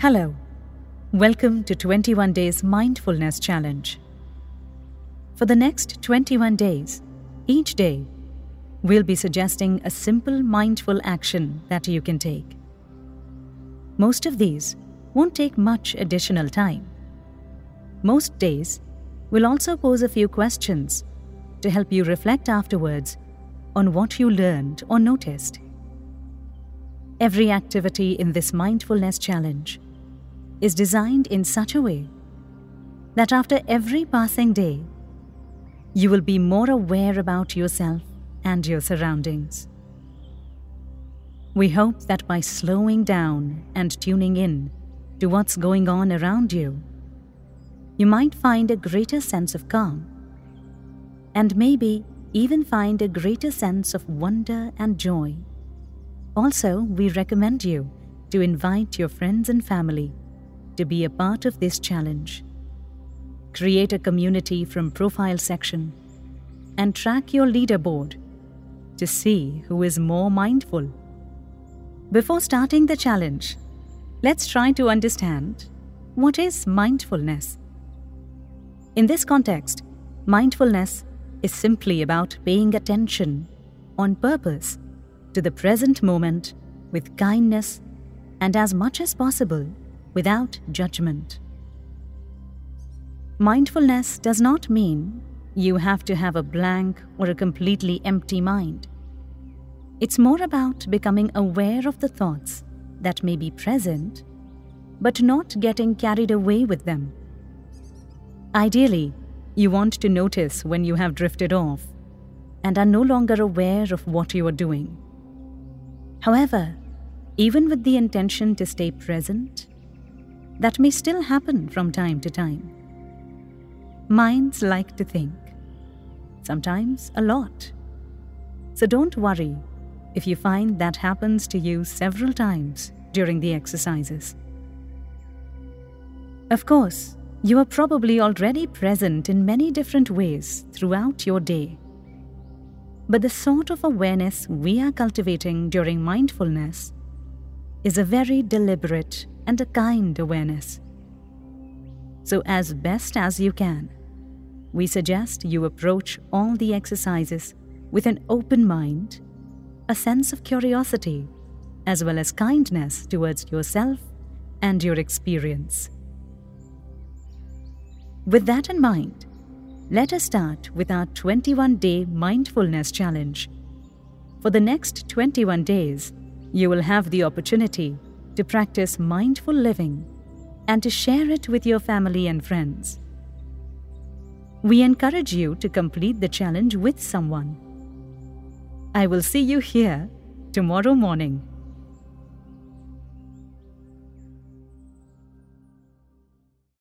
Hello. Welcome to 21 Days Mindfulness Challenge. For the next 21 days, each day, we'll be suggesting a simple mindful action that you can take. Most of these won't take much additional time. Most days we'll also pose a few questions to help you reflect afterwards on what you learned or noticed. Every activity in this mindfulness challenge is designed in such a way that after every passing day, you will be more aware about yourself and your surroundings. We hope that by slowing down and tuning in to what's going on around you, you might find a greater sense of calm and maybe even find a greater sense of wonder and joy. Also, we recommend you to invite your friends and family to be a part of this challenge. Create a community from profile section and track your leaderboard to see who is more mindful. Before starting the challenge, let's try to understand what is mindfulness. In this context, mindfulness is simply about paying attention on purpose to the present moment with kindness and as much as possible without judgment. Mindfulness does not mean you have to have a blank or a completely empty mind. It's more about becoming aware of the thoughts that may be present, but not getting carried away with them. Ideally, you want to notice when you have drifted off and are no longer aware of what you are doing. However, even with the intention to stay present, that may still happen from time to time. Minds like to think, sometimes a lot. So don't worry if you find that happens to you several times during the exercises. Of course, you are probably already present in many different ways throughout your day. But the sort of awareness we are cultivating during mindfulness is a very deliberate and a kind awareness. So, as best as you can, we suggest you approach all the exercises with an open mind, a sense of curiosity, as well as kindness towards yourself and your experience. With that in mind, let us start with our 21 day mindfulness challenge. For the next 21 days, you will have the opportunity to practice mindful living and to share it with your family and friends. We encourage you to complete the challenge with someone. I will see you here tomorrow morning.